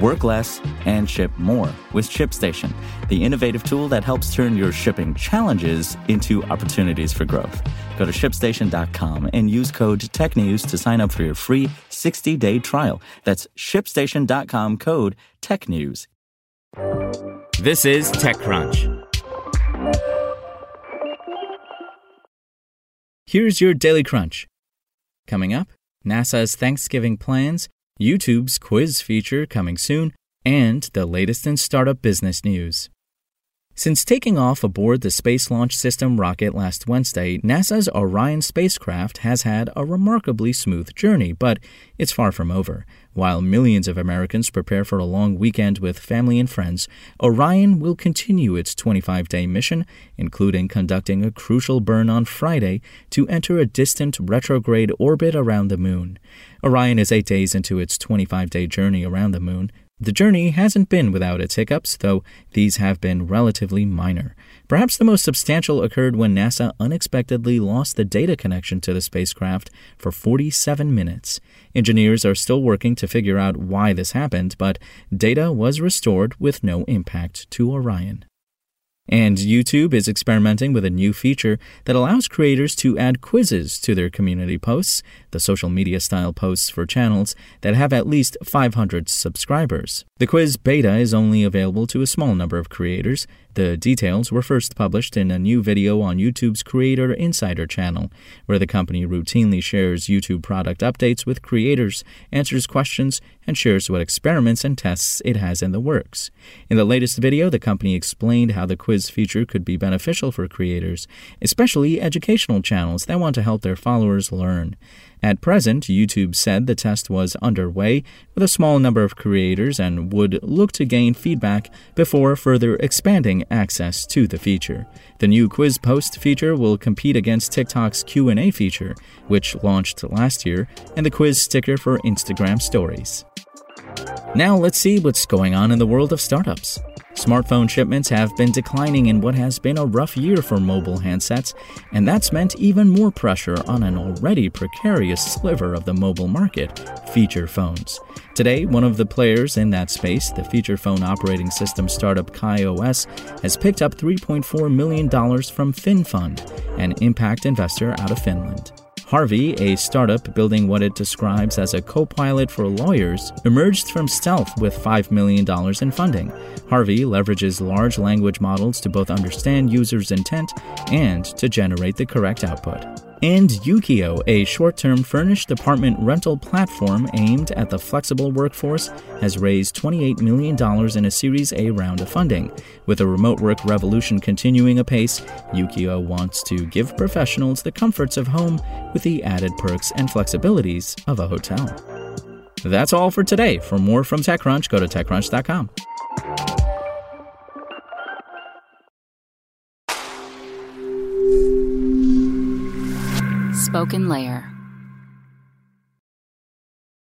Work less and ship more with ShipStation, the innovative tool that helps turn your shipping challenges into opportunities for growth. Go to shipstation.com and use code TechNews to sign up for your free 60 day trial. That's shipstation.com code TechNews. This is TechCrunch. Here's your Daily Crunch. Coming up, NASA's Thanksgiving plans, YouTube's quiz feature coming soon, and the latest in startup business news. Since taking off aboard the Space Launch System rocket last Wednesday, NASA's Orion spacecraft has had a remarkably smooth journey, but it's far from over. While millions of Americans prepare for a long weekend with family and friends, Orion will continue its 25 day mission, including conducting a crucial burn on Friday to enter a distant retrograde orbit around the Moon. Orion is eight days into its 25 day journey around the Moon. The journey hasn't been without its hiccups, though these have been relatively minor. Perhaps the most substantial occurred when NASA unexpectedly lost the data connection to the spacecraft for 47 minutes. Engineers are still working to figure out why this happened, but data was restored with no impact to Orion. And YouTube is experimenting with a new feature that allows creators to add quizzes to their community posts, the social media style posts for channels that have at least 500 subscribers. The quiz beta is only available to a small number of creators. The details were first published in a new video on YouTube's Creator Insider channel, where the company routinely shares YouTube product updates with creators, answers questions, and shares what experiments and tests it has in the works. In the latest video, the company explained how the quiz feature could be beneficial for creators, especially educational channels that want to help their followers learn. At present, YouTube said the test was underway with a small number of creators and would look to gain feedback before further expanding access to the feature. The new quiz post feature will compete against TikTok's Q&A feature, which launched last year, and the quiz sticker for Instagram stories. Now let's see what's going on in the world of startups. Smartphone shipments have been declining in what has been a rough year for mobile handsets, and that's meant even more pressure on an already precarious sliver of the mobile market feature phones. Today, one of the players in that space, the feature phone operating system startup KaiOS, has picked up $3.4 million from Finnfund, an impact investor out of Finland. Harvey, a startup building what it describes as a co pilot for lawyers, emerged from stealth with $5 million in funding. Harvey leverages large language models to both understand users' intent and to generate the correct output and Ukio, a short term furnished apartment rental platform aimed at the flexible workforce, has raised $28 million in a Series A round of funding. With a remote work revolution continuing apace, Ukio wants to give professionals the comforts of home with the added perks and flexibilities of a hotel. That's all for today. For more from TechCrunch, go to TechCrunch.com. SpokenLayer.